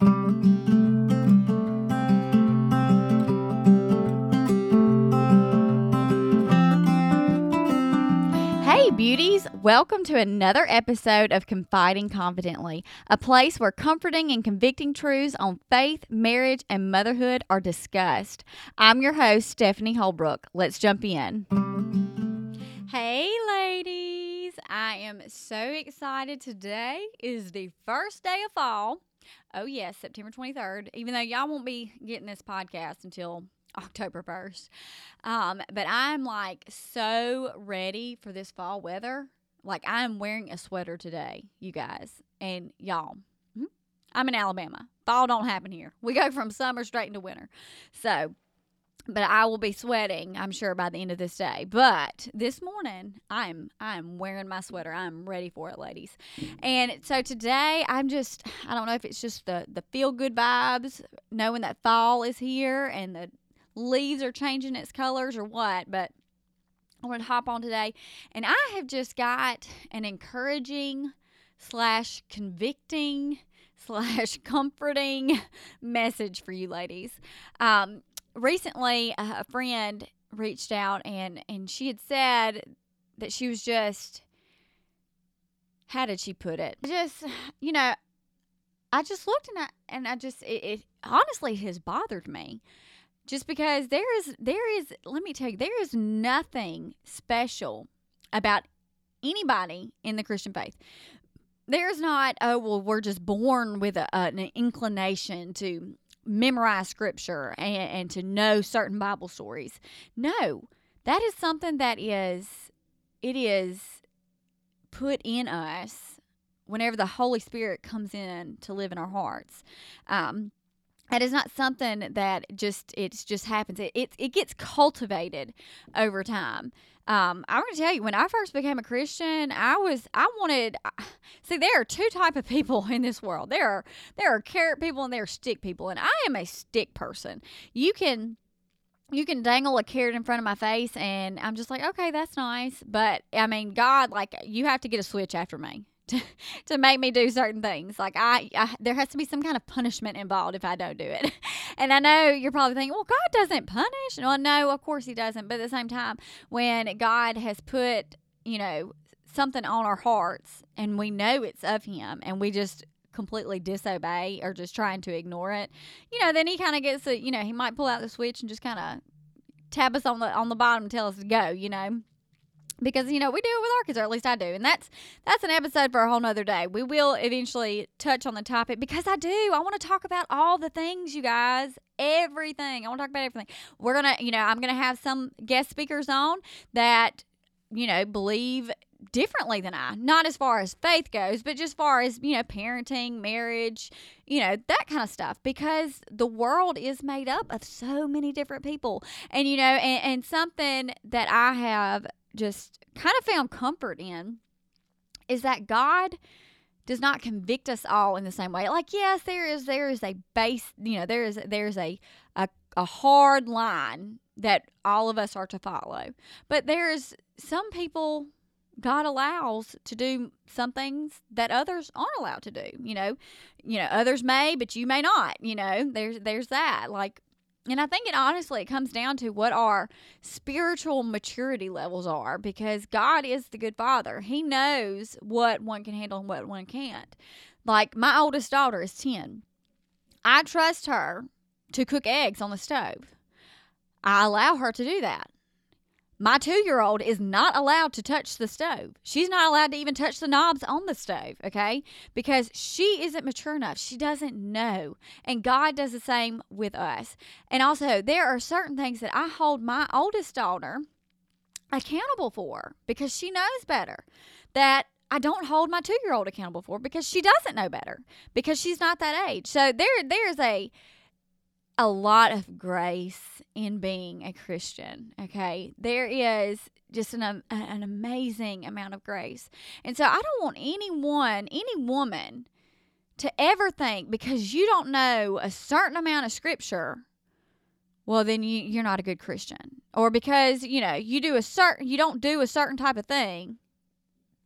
Hey, beauties! Welcome to another episode of Confiding Confidently, a place where comforting and convicting truths on faith, marriage, and motherhood are discussed. I'm your host, Stephanie Holbrook. Let's jump in. Hey, ladies! I am so excited. Today is the first day of fall. Oh, yes, September 23rd, even though y'all won't be getting this podcast until October 1st. Um, but I'm like so ready for this fall weather. Like I'm wearing a sweater today, you guys. And y'all, hmm, I'm in Alabama. Fall don't happen here. We go from summer straight into winter. So, but I will be sweating, I'm sure, by the end of this day. But this morning, I'm I'm wearing my sweater. I'm ready for it, ladies. And so today, I'm just I don't know if it's just the the feel good vibes, knowing that fall is here and the leaves are changing its colors or what, but I want to hop on today. And I have just got an encouraging slash convicting slash comforting message for you ladies. Um, recently, a friend reached out and, and she had said that she was just, how did she put it? Just, you know, I just looked and I, and I just, it, it honestly has bothered me just because there is there is let me tell you there is nothing special about anybody in the Christian faith. There's not oh well we're just born with a, an inclination to memorize scripture and, and to know certain Bible stories. No, that is something that is it is put in us whenever the Holy Spirit comes in to live in our hearts. Um, that is not something that just it just happens. It it, it gets cultivated over time. Um, I'm going to tell you, when I first became a Christian, I was I wanted. See, there are two type of people in this world. There are there are carrot people and there are stick people, and I am a stick person. You can you can dangle a carrot in front of my face and I'm just like, okay, that's nice. But I mean, God, like, you have to get a switch after me to, to make me do certain things. Like I, I, there has to be some kind of punishment involved if I don't do it. And I know you're probably thinking, well, God doesn't punish. Well, no, of course He doesn't. But at the same time, when God has put, you know, something on our hearts and we know it's of Him, and we just completely disobey or just trying to ignore it, you know, then He kind of gets, a, you know, He might pull out the switch and just kind of tap us on the on the bottom and tell us to go. You know because you know we do it with our kids or at least i do and that's that's an episode for a whole nother day. We will eventually touch on the topic because i do. I want to talk about all the things you guys everything. I want to talk about everything. We're gonna you know i'm gonna have some guest speakers on that you know believe differently than i. Not as far as faith goes but just far as you know parenting marriage you know that kind of stuff because the world is made up of so many different people. And you know and, and something that i have just kind of found comfort in is that God does not convict us all in the same way. Like yes, there is there is a base, you know, there is there's a a, a hard line that all of us are to follow. But there's some people God allows to do some things that others aren't allowed to do. You know, you know, others may, but you may not. You know, there's there's that. Like and I think it honestly it comes down to what our spiritual maturity levels are because God is the good father. He knows what one can handle and what one can't. Like my oldest daughter is 10. I trust her to cook eggs on the stove. I allow her to do that. My two year old is not allowed to touch the stove. She's not allowed to even touch the knobs on the stove, okay? Because she isn't mature enough. She doesn't know. And God does the same with us. And also, there are certain things that I hold my oldest daughter accountable for because she knows better. That I don't hold my two year old accountable for because she doesn't know better because she's not that age. So there there's a a lot of grace in being a Christian. Okay. There is just an, an amazing amount of grace. And so I don't want anyone, any woman, to ever think because you don't know a certain amount of scripture well then you, you're not a good christian or because you know you do a certain you don't do a certain type of thing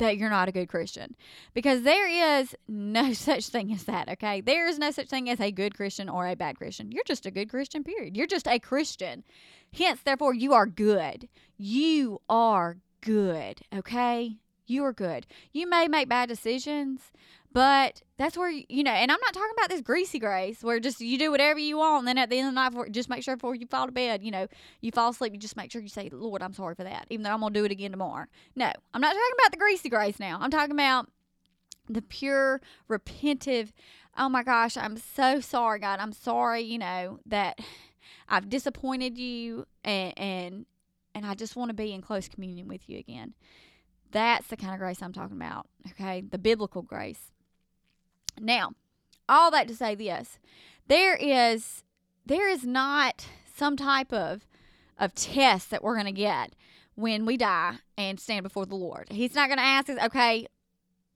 that you're not a good Christian because there is no such thing as that, okay? There is no such thing as a good Christian or a bad Christian. You're just a good Christian, period. You're just a Christian. Hence, therefore, you are good. You are good, okay? You are good. You may make bad decisions, but that's where you know, and I'm not talking about this greasy grace where just you do whatever you want, and then at the end of the night, for, just make sure before you fall to bed, you know, you fall asleep, you just make sure you say, "Lord, I'm sorry for that," even though I'm gonna do it again tomorrow. No, I'm not talking about the greasy grace now. I'm talking about the pure repentive. Oh my gosh, I'm so sorry, God. I'm sorry, you know that I've disappointed you, and and and I just want to be in close communion with you again. That's the kind of grace I'm talking about. Okay, the biblical grace. Now, all that to say this, there is there is not some type of of test that we're going to get when we die and stand before the Lord. He's not going to ask us, okay,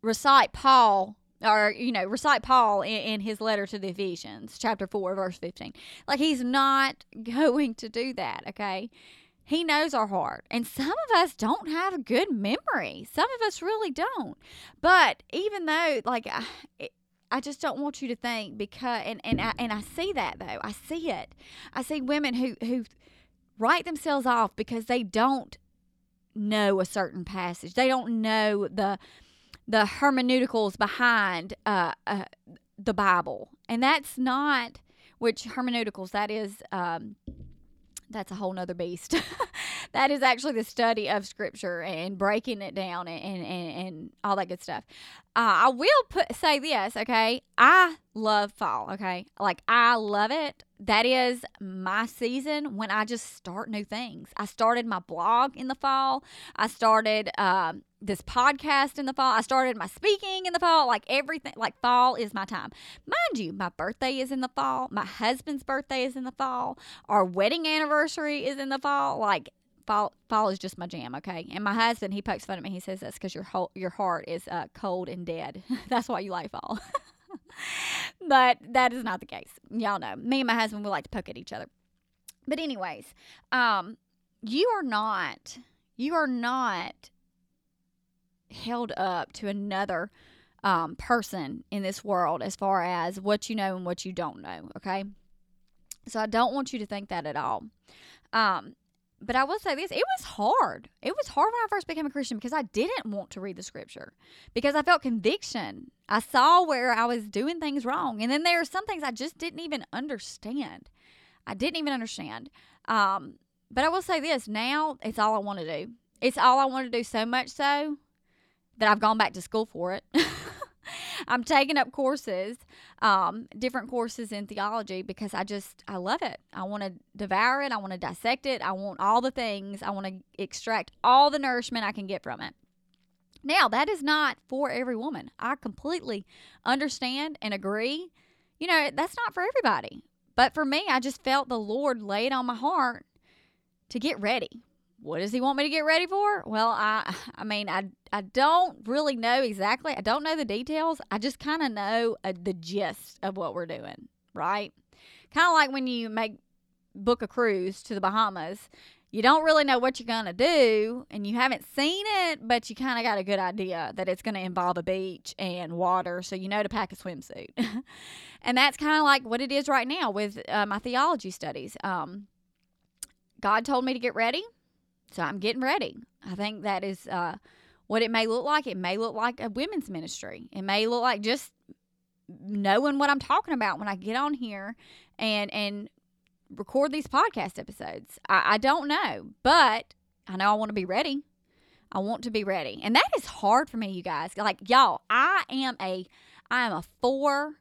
recite Paul or you know recite paul in, in, his letter to the ephesians chapter 4 verse 15 like he's not going to do that okay? He knows our heart. And some of us don't have a good memory. Some of us really don't. But even though like I just don't want you to think because and and I, and I see that though. I see it. I see women who who write themselves off because they don't know a certain passage. They don't know the the hermeneuticals behind uh, uh, the Bible, and that's not which hermeneuticals that is. Um, that's a whole nother beast. that is actually the study of scripture and breaking it down and, and, and all that good stuff. Uh, I will put say this, okay? I love fall, okay? Like I love it. That is my season when I just start new things. I started my blog in the fall. I started um, this podcast in the fall. I started my speaking in the fall. Like everything, like fall is my time. Mind you, my birthday is in the fall. My husband's birthday is in the fall. Our wedding anniversary is in the fall. Like fall, fall is just my jam. Okay. And my husband, he pokes fun at me. He says that's because your whole, your heart is uh, cold and dead. that's why you like fall. but that is not the case. Y'all know me and my husband we like to poke at each other. But anyways, um, you are not. You are not held up to another um, person in this world as far as what you know and what you don't know. Okay. So I don't want you to think that at all. Um, but I will say this it was hard. It was hard when I first became a Christian because I didn't want to read the scripture because I felt conviction. I saw where I was doing things wrong. And then there are some things I just didn't even understand. I didn't even understand. Um, but I will say this now it's all I want to do. It's all I want to do so much so that I've gone back to school for it. I'm taking up courses, um, different courses in theology because I just I love it. I want to devour it. I want to dissect it. I want all the things. I want to extract all the nourishment I can get from it. Now, that is not for every woman. I completely understand and agree. You know, that's not for everybody. But for me, I just felt the Lord lay it on my heart to get ready what does he want me to get ready for? Well, I I mean, I I don't really know exactly. I don't know the details. I just kind of know uh, the gist of what we're doing, right? Kind of like when you make book a cruise to the Bahamas. You don't really know what you're going to do and you haven't seen it, but you kind of got a good idea that it's going to involve a beach and water, so you know to pack a swimsuit. and that's kind of like what it is right now with uh, my theology studies. Um, God told me to get ready so I'm getting ready. I think that is uh, what it may look like. It may look like a women's ministry. It may look like just knowing what I'm talking about when I get on here and and record these podcast episodes. I, I don't know, but I know I want to be ready. I want to be ready, and that is hard for me, you guys. Like y'all, I am a I am a four,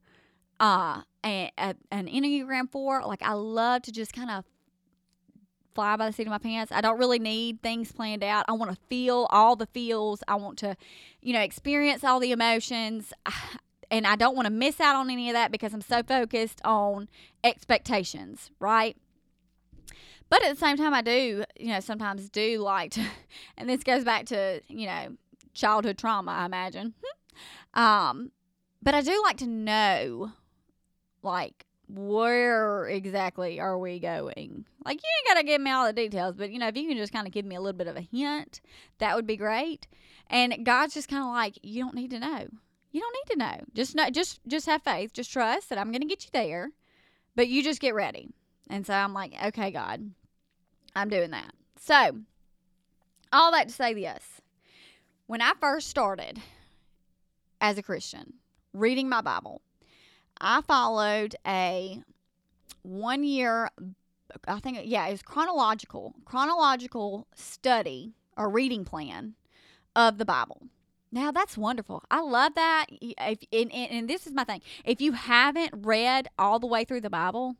uh, a, a, an enneagram four. Like I love to just kind of fly by the seat of my pants. I don't really need things planned out. I want to feel all the feels. I want to, you know, experience all the emotions. And I don't want to miss out on any of that because I'm so focused on expectations, right? But at the same time, I do, you know, sometimes do like to, and this goes back to, you know, childhood trauma, I imagine. um, but I do like to know, like, where exactly are we going? Like, you ain't got to give me all the details, but you know, if you can just kind of give me a little bit of a hint, that would be great. And God's just kind of like, you don't need to know. You don't need to know. Just know, just just have faith. Just trust that I'm going to get you there, but you just get ready. And so I'm like, okay, God, I'm doing that. So, all that to say this: when I first started as a Christian, reading my Bible, I followed a one year, I think, yeah, it was chronological, chronological study or reading plan of the Bible. Now that's wonderful. I love that. If and, and, and this is my thing. If you haven't read all the way through the Bible,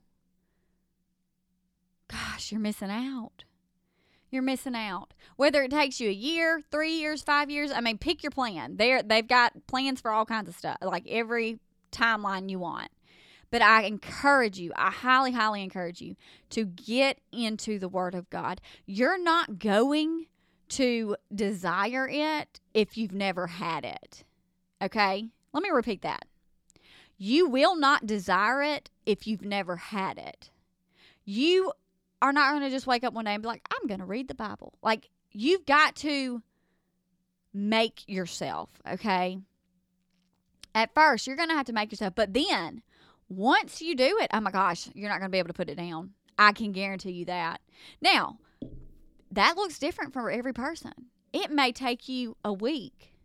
gosh, you're missing out. You're missing out. Whether it takes you a year, three years, five years, I mean, pick your plan. They're they've got plans for all kinds of stuff, like every timeline you want. But I encourage you, I highly, highly encourage you to get into the Word of God. You're not going to desire it if you've never had it. Okay? Let me repeat that. You will not desire it if you've never had it. You are not going to just wake up one day and be like, I'm going to read the Bible. Like, you've got to make yourself, okay? At first, you're going to have to make yourself, but then once you do it, oh my gosh, you're not going to be able to put it down. I can guarantee you that. Now, that looks different for every person. It may take you a week.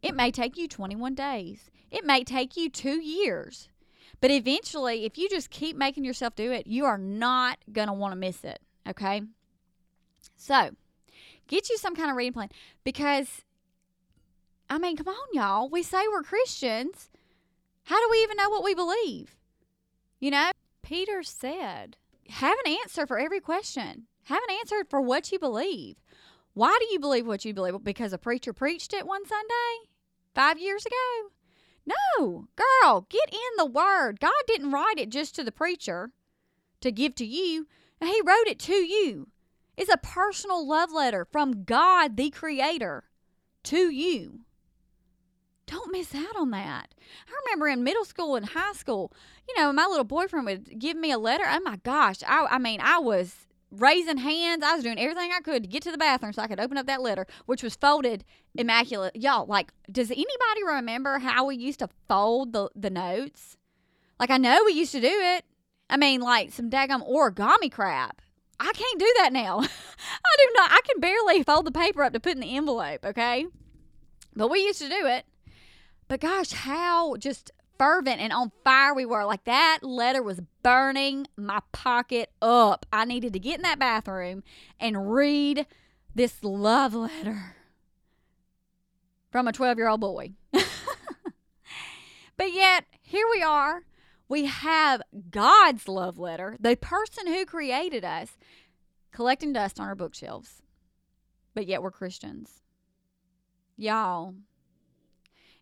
It may take you 21 days. It may take you two years. But eventually, if you just keep making yourself do it, you are not going to want to miss it. Okay? So, get you some kind of reading plan because, I mean, come on, y'all. We say we're Christians. How do we even know what we believe? You know, Peter said, have an answer for every question. Have an answer for what you believe. Why do you believe what you believe? Because a preacher preached it one Sunday five years ago? No, girl, get in the Word. God didn't write it just to the preacher to give to you, He wrote it to you. It's a personal love letter from God, the Creator, to you. Don't miss out on that. I remember in middle school and high school, you know, my little boyfriend would give me a letter. Oh my gosh. I, I mean, I was raising hands. I was doing everything I could to get to the bathroom so I could open up that letter, which was folded immaculate. Y'all, like, does anybody remember how we used to fold the, the notes? Like, I know we used to do it. I mean, like some daggum origami crap. I can't do that now. I do not. I can barely fold the paper up to put in the envelope, okay? But we used to do it. But gosh, how just fervent and on fire we were. Like that letter was burning my pocket up. I needed to get in that bathroom and read this love letter from a 12 year old boy. but yet, here we are. We have God's love letter, the person who created us, collecting dust on our bookshelves. But yet, we're Christians. Y'all,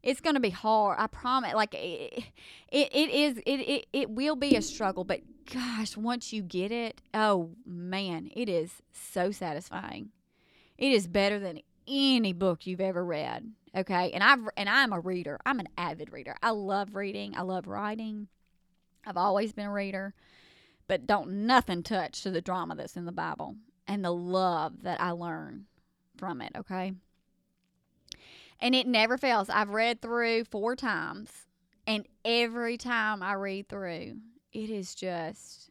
it's going to be hard. I promise. Like it, it, it is. It, it it will be a struggle, but gosh, once you get it, oh man, it is so satisfying. It is better than any book you've ever read. Okay, and I've and I'm a reader. I'm an avid reader. I love reading. I love writing. I've always been a reader, but don't nothing touch to the drama that's in the Bible and the love that I learn from it. Okay and it never fails. I've read through four times, and every time I read through, it is just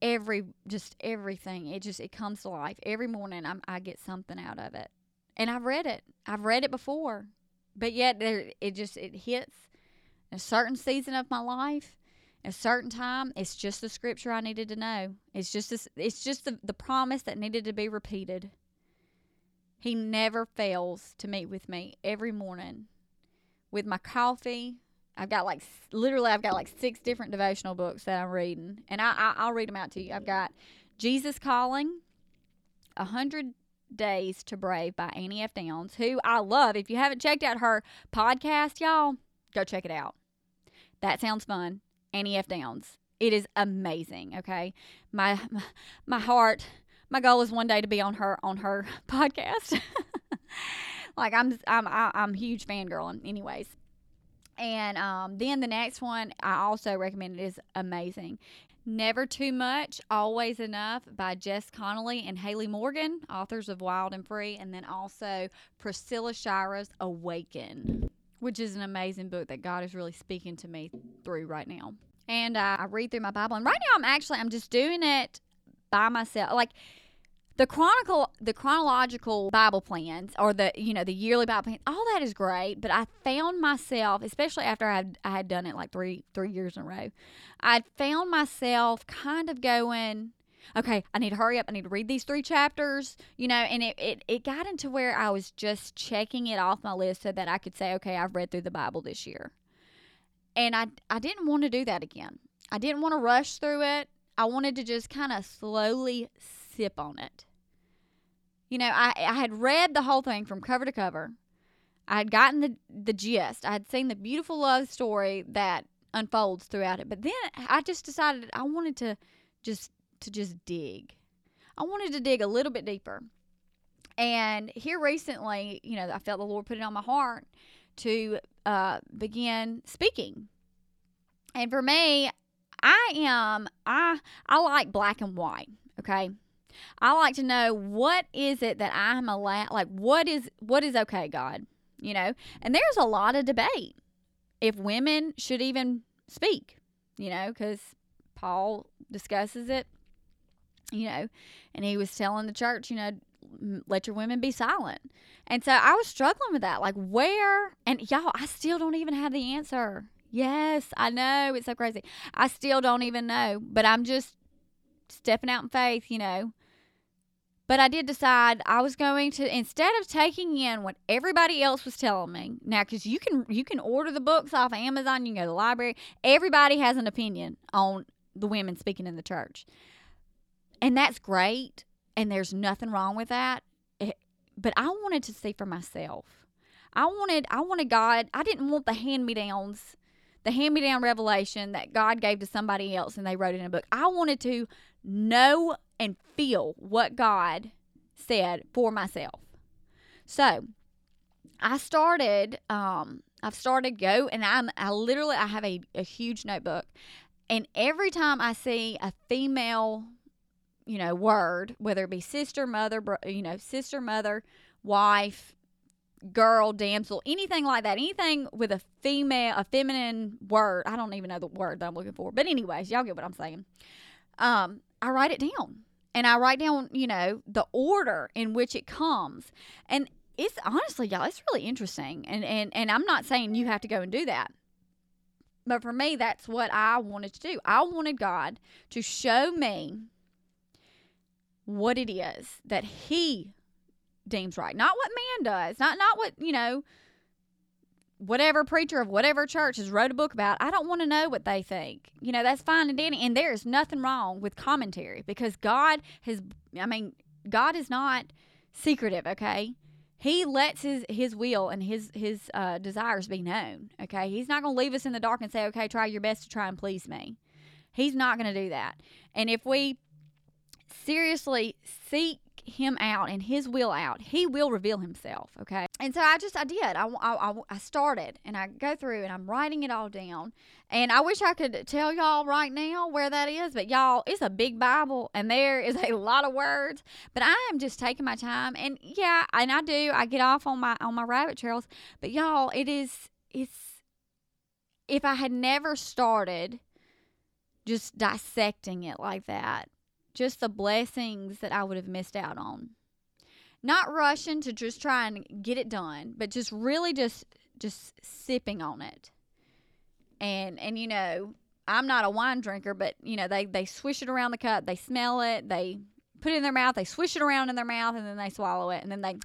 every just everything. It just it comes to life every morning. I'm, I get something out of it, and I've read it. I've read it before, but yet there it just it hits a certain season of my life a certain time it's just the scripture i needed to know it's just this, it's just the, the promise that needed to be repeated he never fails to meet with me every morning with my coffee. I've got like literally, I've got like six different devotional books that I'm reading, and I, I will read them out to you. I've got Jesus Calling, a hundred days to brave by Annie F. Downs, who I love. If you haven't checked out her podcast, y'all go check it out. That sounds fun. Annie F. Downs. It is amazing. Okay, my my heart my goal is one day to be on her on her podcast. like I'm I'm I'm huge fangirling anyways. And um, then the next one I also recommend it is amazing. Never Too Much, Always Enough by Jess Connolly and Hayley Morgan, authors of Wild and Free, and then also Priscilla Shirer's Awaken, which is an amazing book that God is really speaking to me through right now. And uh, I read through my Bible, and right now I'm actually I'm just doing it by myself. Like the chronicle the chronological bible plans or the you know the yearly bible plans all that is great but i found myself especially after i had, I had done it like three three years in a row i found myself kind of going okay i need to hurry up. I need to read these three chapters you know and it, it, it got into where i was just checking it off my list so that i could say okay i've read through the bible this year. And i i didn't want to do that again. I didn't want to rush through it i wanted to just kind of slowly sip on it. You know, I, I had read the whole thing from cover to cover. I had gotten the, the gist. I had seen the beautiful love story that unfolds throughout it. But then I just decided I wanted to just to just dig. I wanted to dig a little bit deeper. And here recently, you know, I felt the Lord put it on my heart to uh, begin speaking. And for me, I am I I like black and white. Okay, I like to know what is it that I'm allowed like what is what is okay, God? You know? And there's a lot of debate if women should even speak, you know, cuz Paul discusses it, you know, and he was telling the church, you know, let your women be silent. And so I was struggling with that. Like, where? And y'all, I still don't even have the answer. Yes, I know. It's so crazy. I still don't even know, but I'm just stepping out in faith, you know, but I did decide I was going to instead of taking in what everybody else was telling me. Now cuz you can you can order the books off of Amazon, you can go to the library. Everybody has an opinion on the women speaking in the church. And that's great and there's nothing wrong with that. It, eh, but I wanted to see for myself. I wanted I wanted God, I didn't want the hand-me-downs the hand me down revelation that God gave to somebody else and they wrote it in a book. I wanted to know and feel what God said for myself. So I started, um, I've started go and I'm, I literally, I have a, a huge notebook and every time I see a female, you know, word, whether it be sister, mother, bro, you know, sister, mother, wife, girl, damsel, anything like that, anything with a female, a feminine word. I don't even know the word that I'm looking for, but anyways, y'all get what I'm saying. Um, I write it down and I write down, you know, the order in which it comes. And it's honestly, y'all, it's really interesting. And and and I'm not saying you have to go and do that. But for me, that's what I wanted to do. I wanted God to show me what it is that he deems right. Not what man does. Not not what, you know, whatever preacher of whatever church has wrote a book about, I don't want to know what they think. You know, that's fine and dandy. And there's nothing wrong with commentary because God has, I mean, God is not secretive, okay? He lets his his will and his his uh, desires be known. Okay, he's not going to leave us in the dark and say, "Okay, try your best to try and please me." He's not going to do that. And if we seriously seek him out and his will out, he will reveal himself. Okay. And so I just, I did. I, I, I started and I go through and I'm writing it all down. And I wish I could tell y'all right now where that is, but y'all, it's a big Bible and there is a lot of words. But I am just taking my time. And yeah, and I do, I get off on my, on my rabbit trails. But y'all, it is, it's, if I had never started just dissecting it like that, just the blessings that I would have missed out on. Not rushing to just try and get it done, but just really just just sipping on it. And and you know, I'm not a wine drinker, but you know, they they swish it around the cup, they smell it, they put it in their mouth, they swish it around in their mouth and then they swallow it and then they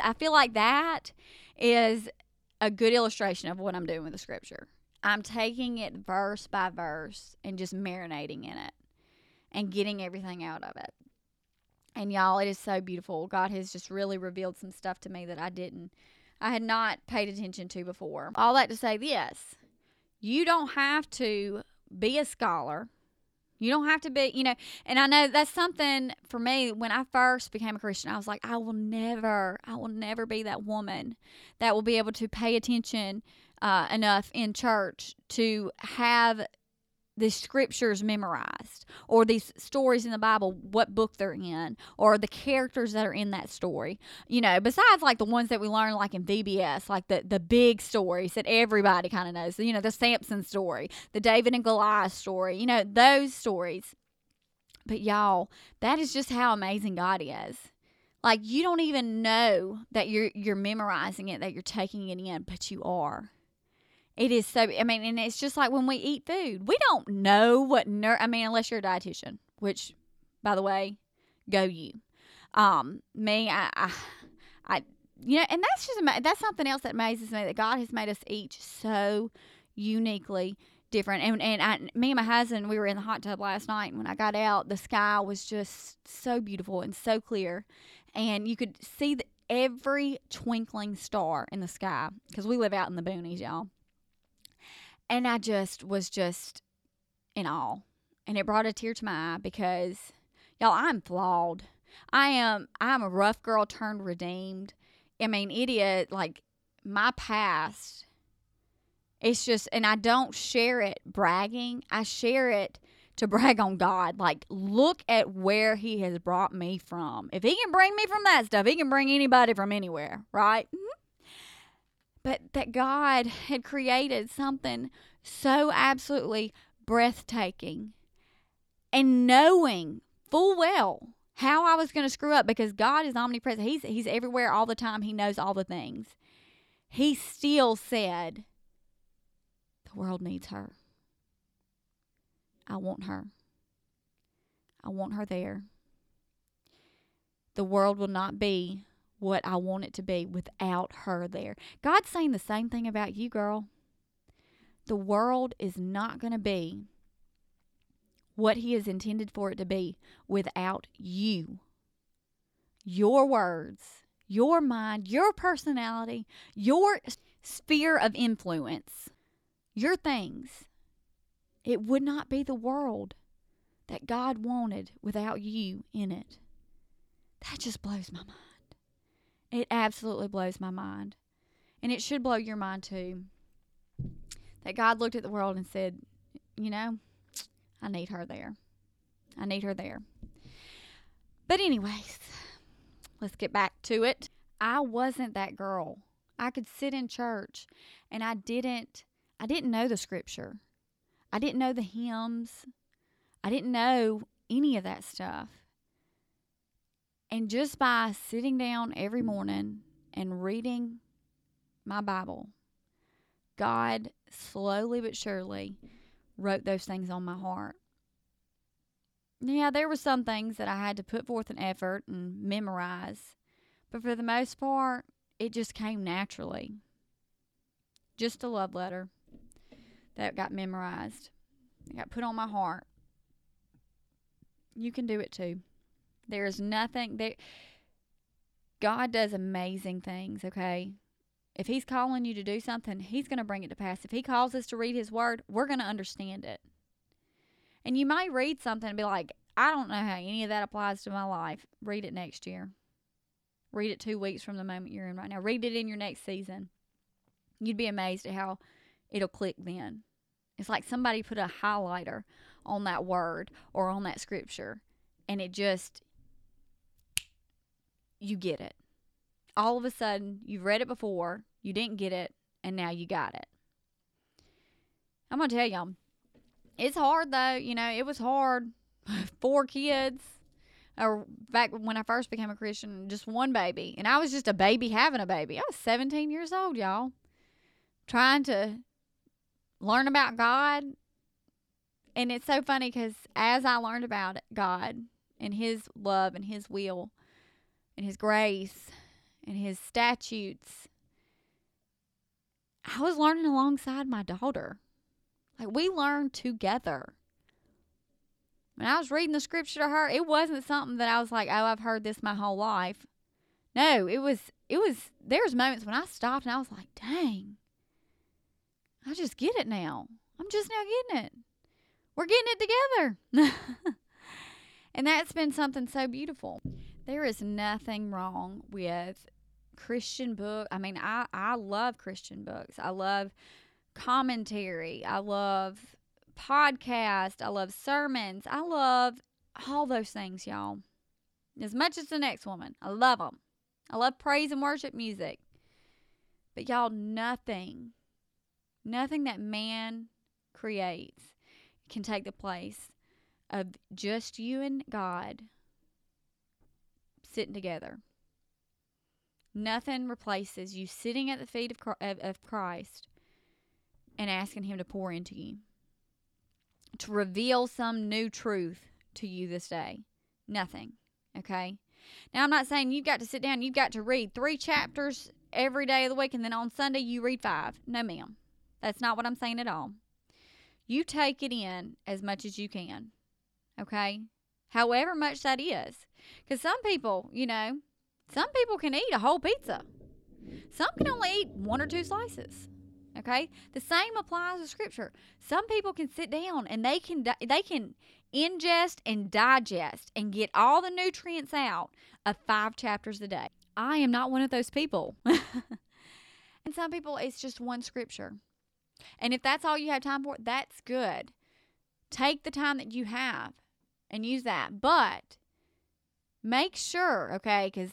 I feel like that is a good illustration of what I'm doing with the scripture. I'm taking it verse by verse and just marinating in it and getting everything out of it. And y'all, it is so beautiful. God has just really revealed some stuff to me that I didn't, I had not paid attention to before. All that to say this you don't have to be a scholar. You don't have to be, you know, and I know that's something for me when I first became a Christian. I was like, I will never, I will never be that woman that will be able to pay attention uh, enough in church to have the scriptures memorized or these stories in the Bible, what book they're in, or the characters that are in that story. You know, besides like the ones that we learn like in VBS, like the, the big stories that everybody kind of knows, you know, the Samson story, the David and Goliath story, you know, those stories. But y'all, that is just how amazing God is. Like you don't even know that you're you're memorizing it, that you're taking it in, but you are. It is so. I mean, and it's just like when we eat food, we don't know what ner. I mean, unless you're a dietitian, which, by the way, go you. Um, me, I, I, I you know, and that's just that's something else that amazes me that God has made us each so uniquely different. And and I, me and my husband, we were in the hot tub last night, and when I got out, the sky was just so beautiful and so clear, and you could see the, every twinkling star in the sky because we live out in the boonies, y'all. And I just was just in awe. And it brought a tear to my eye because y'all, I'm flawed. I am I'm a rough girl turned redeemed. I mean, idiot, like my past it's just and I don't share it bragging. I share it to brag on God. Like, look at where He has brought me from. If He can bring me from that stuff, He can bring anybody from anywhere, right? But that God had created something so absolutely breathtaking. And knowing full well how I was going to screw up because God is omnipresent. He's he's everywhere all the time. He knows all the things. He still said the world needs her. I want her. I want her there. The world will not be what I want it to be without her there. God's saying the same thing about you, girl. The world is not going to be what He has intended for it to be without you. Your words, your mind, your personality, your sphere of influence, your things. It would not be the world that God wanted without you in it. That just blows my mind. It absolutely blows my mind. And it should blow your mind too. That God looked at the world and said, you know, I need her there. I need her there. But, anyways, let's get back to it. I wasn't that girl. I could sit in church and I didn't I didn't know the scripture. I didn't know the hymns. I didn't know any of that stuff. And just by sitting down every morning and reading my Bible, God slowly but surely wrote those things on my heart. Yeah, there were some things that I had to put forth an effort and memorize, but for the most part, it just came naturally. Just a love letter that got memorized, it got put on my heart. You can do it too. There is nothing that God does amazing things, okay? If He's calling you to do something, He's going to bring it to pass. If He calls us to read His Word, we're going to understand it. And you might read something and be like, I don't know how any of that applies to my life. Read it next year. Read it two weeks from the moment you're in right now. Read it in your next season. You'd be amazed at how it'll click then. It's like somebody put a highlighter on that word or on that scripture, and it just you get it. All of a sudden, you've read it before, you didn't get it, and now you got it. I'm going to tell y'all, it's hard though. You know, it was hard. Four kids, or back when I first became a Christian, just one baby. And I was just a baby having a baby. I was 17 years old, y'all. Trying to learn about God. And it's so funny because as I learned about God and His love and His will, and His grace and His statutes, I was learning alongside my daughter. Like we learned together. When I was reading the scripture to her, it wasn't something that I was like, "Oh, I've heard this my whole life." No, it was it was there's moments when I stopped and I was like, "Dang. I just get it now. I'm just now getting it. We're getting it together." and that's been something so beautiful. There is nothing wrong with Christian book. I mean, I I love Christian books. I love commentary. I love podcast. I love sermons. I love all those things, y'all. As much as the next woman. I love them. I love praise and worship music. But y'all, nothing, nothing that man creates can take the place of just you and God sitting together. Nothing replaces you sitting at the feet of Christ and asking Him to pour into you, to reveal some new truth to you this day. Nothing. Okay? Now, I'm not saying you've got to sit down, you've got to read three chapters every day of the week, and then on Sunday you read five. No, ma'am. That's not what I'm saying at all. You take it in as much as you can. Okay? However much that is. Because some people, you know, some people can eat a whole pizza. Some can only eat one or two slices. Okay? The same applies to scripture. Some people can sit down and they can they can ingest and digest and get all the nutrients out of 5 chapters a day. I am not one of those people. and some people it's just one scripture. And if that's all you have time for, that's good. Take the time that you have and use that. But make sure, okay, because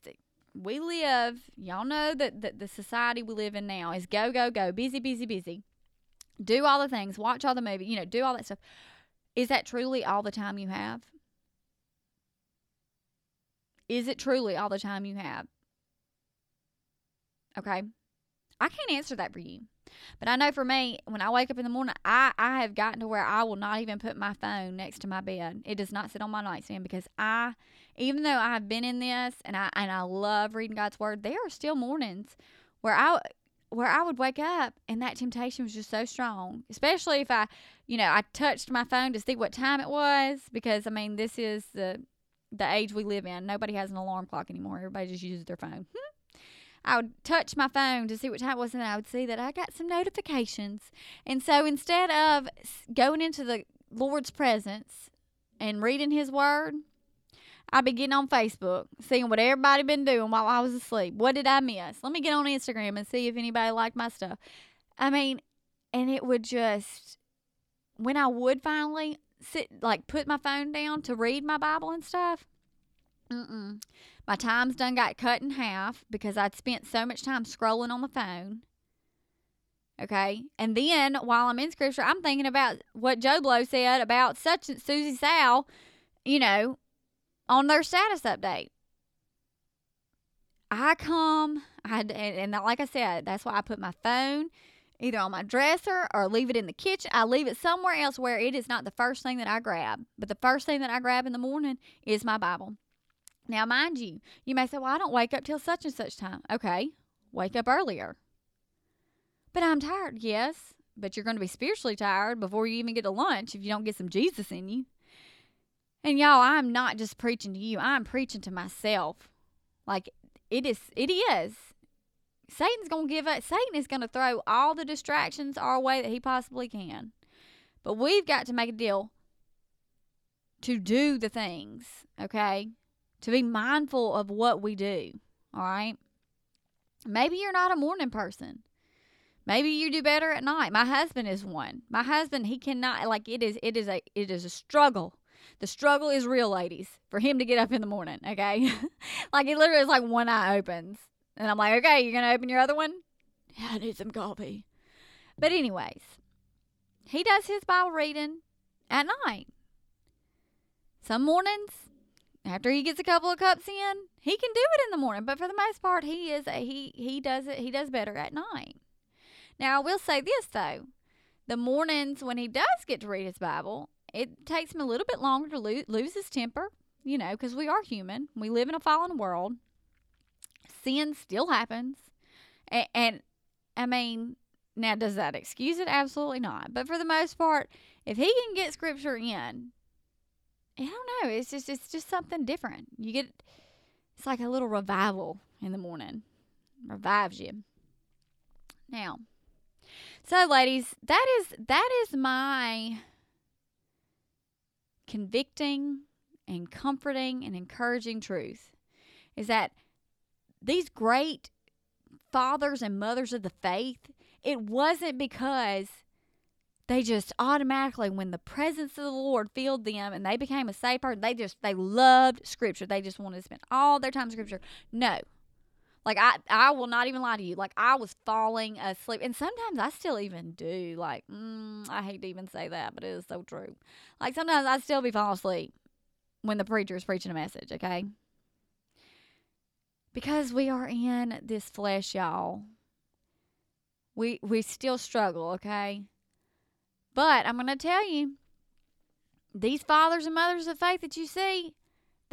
we live, y'all know that, that the society we live in now is go, go, go, busy, busy, busy. Do all the things, watch all the movies, you know, do all that stuff. Is that truly all the time you have? Is it truly all the time you have? Okay. I can't answer that for you. But I know for me, when I wake up in the morning, I, I have gotten to where I will not even put my phone next to my bed. It does not sit on my nightstand because I, even though I have been in this and I and I love reading God's word, there are still mornings where I where I would wake up and that temptation was just so strong. Especially if I, you know, I touched my phone to see what time it was because I mean this is the the age we live in. Nobody has an alarm clock anymore. Everybody just uses their phone. Hmm. I would touch my phone to see what time it was, and I would see that I got some notifications. And so instead of going into the Lord's presence and reading His Word, I'd be getting on Facebook, seeing what everybody been doing while I was asleep. What did I miss? Let me get on Instagram and see if anybody liked my stuff. I mean, and it would just when I would finally sit like put my phone down to read my Bible and stuff, Mm-mm. My time's done got cut in half because I'd spent so much time scrolling on the phone. Okay. And then while I'm in scripture, I'm thinking about what Joe Blow said about such and Susie Sal, you know, on their status update. I come, I and, and like I said, that's why I put my phone either on my dresser or leave it in the kitchen. I leave it somewhere else where it is not the first thing that I grab. But the first thing that I grab in the morning is my Bible. Now, mind you, you may say, well, I don't wake up till such and such time. Okay, wake up earlier. But I'm tired. Yes, but you're going to be spiritually tired before you even get to lunch if you don't get some Jesus in you. And y'all, I'm not just preaching to you, I'm preaching to myself. Like it is, it is. Satan's going to give us, Satan is going to throw all the distractions our way that he possibly can. But we've got to make a deal to do the things, okay? to be mindful of what we do. All right. Maybe you're not a morning person. Maybe you do better at night. My husband is one. My husband, he cannot like it is it is a it is a struggle. The struggle is real, ladies, for him to get up in the morning, okay? like it literally is like one eye opens. And I'm like, okay, you're gonna open your other one? Yeah, I need some coffee. But anyways, he does his Bible reading at night. Some mornings after he gets a couple of cups in, he can do it in the morning. But for the most part, he is a, he he does it he does better at night. Now I will say this though, the mornings when he does get to read his Bible, it takes him a little bit longer to lo- lose his temper. You know, because we are human. We live in a fallen world. Sin still happens, and, and I mean, now does that excuse it? Absolutely not. But for the most part, if he can get scripture in I don't know. It's just it's just something different. You get it's like a little revival in the morning. Revives you. Now, so ladies, that is that is my convicting and comforting and encouraging truth is that these great fathers and mothers of the faith, it wasn't because they just automatically when the presence of the lord filled them and they became a saved person they just they loved scripture. They just wanted to spend all their time in scripture. No like i i will not even lie to you like i was falling asleep and sometimes i still even do like mm, i hate to even say that but it is so true. Like sometimes i still be falling asleep when the preacher is preaching a message okay? Because we are in this flesh y'all. We we still struggle okay? But I'm to tell you, these fathers and mothers of faith that you see,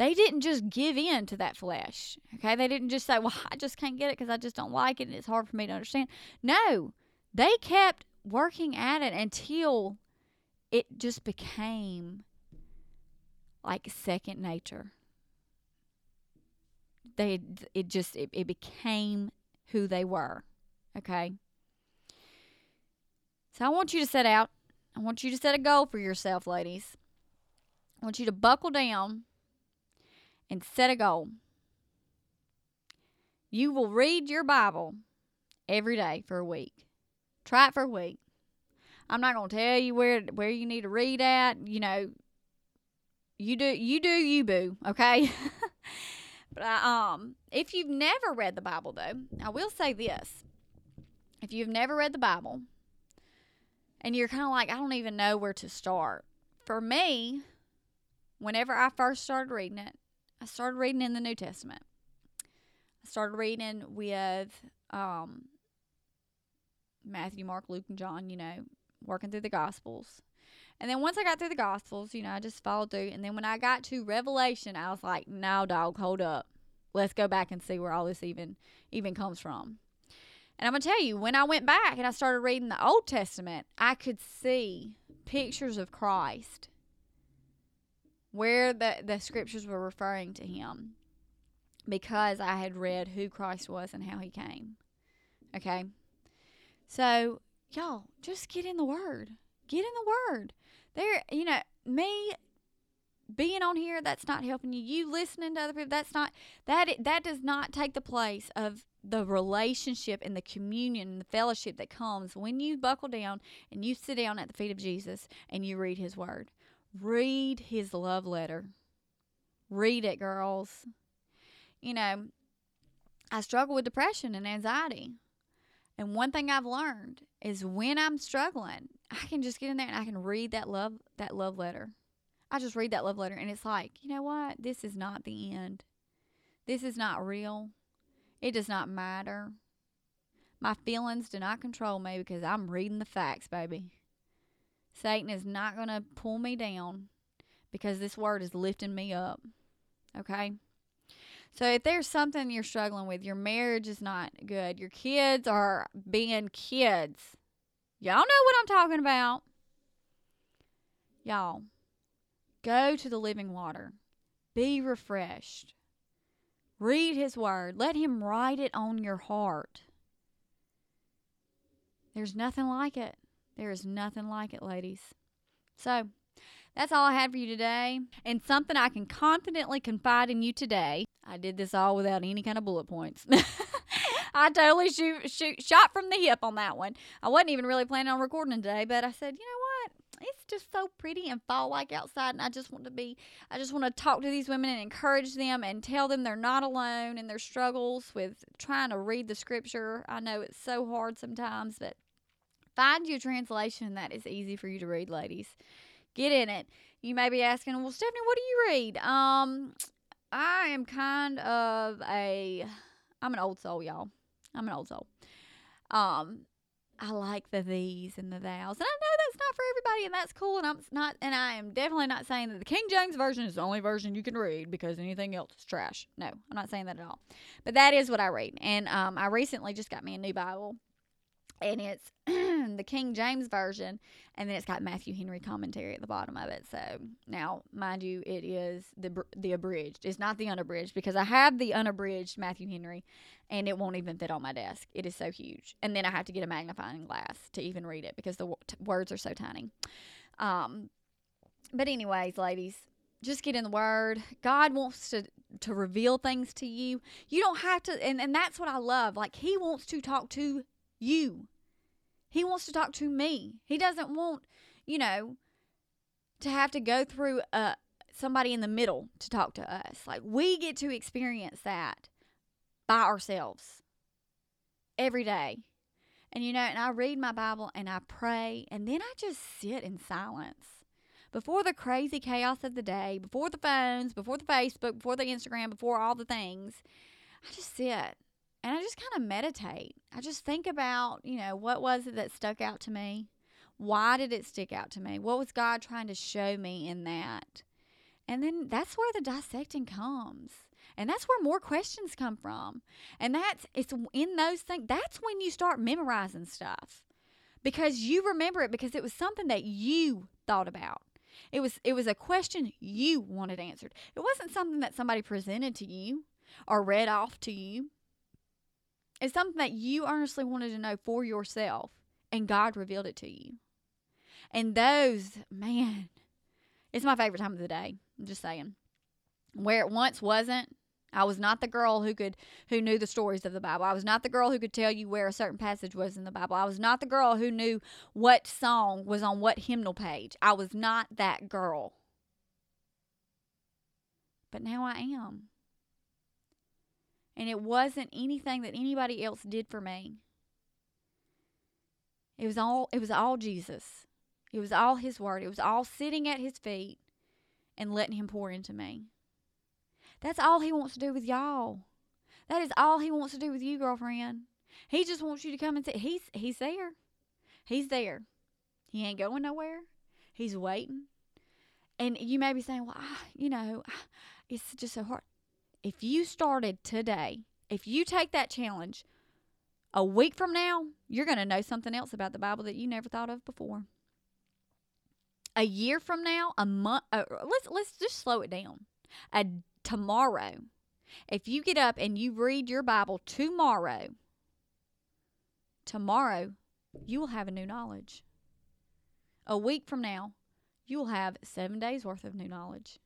they didn't just give in to that flesh. Okay. They didn't just say, well, I just can't get it because I just don't like it and it's hard for me to understand. No, they kept working at it until it just became like second nature. They, it just, it, it became who they were. Okay. So I want you to set out I want you to set a goal for yourself, ladies. I want you to buckle down and set a goal. You will read your Bible every day for a week. Try it for a week. I'm not going to tell you where where you need to read at. You know, you do you do you boo, okay? but um, if you've never read the Bible though, I will say this: if you've never read the Bible, and you're kind of like, I don't even know where to start. For me, whenever I first started reading it, I started reading in the New Testament. I started reading with um, Matthew, Mark, Luke, and John, you know, working through the Gospels. And then once I got through the Gospels, you know, I just followed through. And then when I got to Revelation, I was like, no, dog, hold up. Let's go back and see where all this even even comes from. And I'm to tell you, when I went back and I started reading the Old Testament, I could see pictures of Christ where the, the scriptures were referring to him because I had read who Christ was and how he came. Okay? So, y'all, just get in the Word. Get in the Word. There, you know, me being on here that's not helping you you listening to other people that's not that that does not take the place of the relationship and the communion and the fellowship that comes when you buckle down and you sit down at the feet of Jesus and you read his word read his love letter read it girls you know I struggle with depression and anxiety and one thing I've learned is when I'm struggling I can just get in there and I can read that love that love letter I just read that love letter and it's like, you know what? This is not the end. This is not real. It does not matter. My feelings do not control me because I'm reading the facts, baby. Satan is not going to pull me down because this word is lifting me up. Okay? So if there's something you're struggling with, your marriage is not good, your kids are being kids. Y'all know what I'm talking about. Y'all, Go to the living water. Be refreshed. Read His Word. Let Him write it on your heart. There's nothing like it. There is nothing like it, ladies. So, that's all I had for you today. And something I can confidently confide in you today. I did this all without any kind of bullet points. I totally shoot, shoot, shot from the hip on that one. I wasn't even really planning on recording today, but I said, you know what? it's just so pretty and fall like outside and I just want to be I just want to talk to these women and encourage them and tell them they're not alone in their struggles with trying to read the scripture. I know it's so hard sometimes, but find you a translation that is easy for you to read, ladies. Get in it. You may be asking, "Well, Stephanie, what do you read?" Um I am kind of a I'm an old soul, y'all. I'm an old soul. Um I like the these and the thous. And I know that's not for everybody and that's cool and I'm not and I am definitely not saying that the King James version is the only version you can read because anything else is trash. No, I'm not saying that at all. But that is what I read. And um I recently just got me a new Bible and it's the King James version, and then it's got Matthew Henry commentary at the bottom of it. So now, mind you, it is the the abridged. It's not the unabridged because I have the unabridged Matthew Henry, and it won't even fit on my desk. It is so huge, and then I have to get a magnifying glass to even read it because the w- t- words are so tiny. Um, but anyways, ladies, just get in the word. God wants to to reveal things to you. You don't have to and, and that's what I love. Like he wants to talk to you. He wants to talk to me. He doesn't want, you know, to have to go through uh somebody in the middle to talk to us. Like we get to experience that by ourselves every day. And you know, and I read my Bible and I pray and then I just sit in silence before the crazy chaos of the day, before the phones, before the Facebook, before the Instagram, before all the things, I just sit and I just kind of meditate. I just think about, you know, what was it that stuck out to me? Why did it stick out to me? What was God trying to show me in that? And then that's where the dissecting comes. And that's where more questions come from. And that's it's in those things that's when you start memorizing stuff. Because you remember it because it was something that you thought about. It was it was a question you wanted answered. It wasn't something that somebody presented to you or read off to you. It's something that you earnestly wanted to know for yourself and God revealed it to you. And those, man, it's my favorite time of the day. I'm just saying. Where it once wasn't, I was not the girl who could who knew the stories of the Bible. I was not the girl who could tell you where a certain passage was in the Bible. I was not the girl who knew what song was on what hymnal page. I was not that girl. But now I am. And it wasn't anything that anybody else did for me. It was all it was all Jesus. It was all his word. It was all sitting at his feet and letting him pour into me. That's all he wants to do with y'all. That is all he wants to do with you, girlfriend. He just wants you to come and say he's he's there. He's there. He ain't going nowhere. He's waiting. And you may be saying, "Well, I, you know, it's just so hard." If you started today, if you take that challenge, a week from now, you're going to know something else about the Bible that you never thought of before. A year from now, a month. Uh, let's let's just slow it down. A tomorrow, if you get up and you read your Bible tomorrow, tomorrow you will have a new knowledge. A week from now, you will have seven days worth of new knowledge.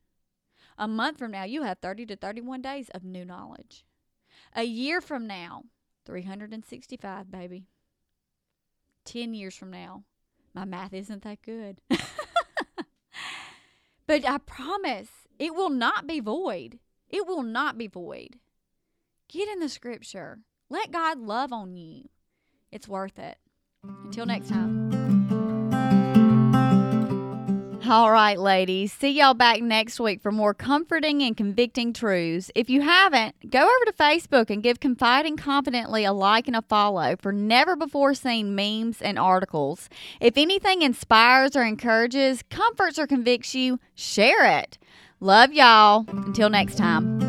A month from now, you have 30 to 31 days of new knowledge. A year from now, 365, baby. 10 years from now, my math isn't that good. but I promise it will not be void. It will not be void. Get in the scripture. Let God love on you. It's worth it. Until next time. All right, ladies. See y'all back next week for more comforting and convicting truths. If you haven't, go over to Facebook and give Confiding Confidently a like and a follow for never before seen memes and articles. If anything inspires or encourages, comforts or convicts you, share it. Love y'all. Until next time.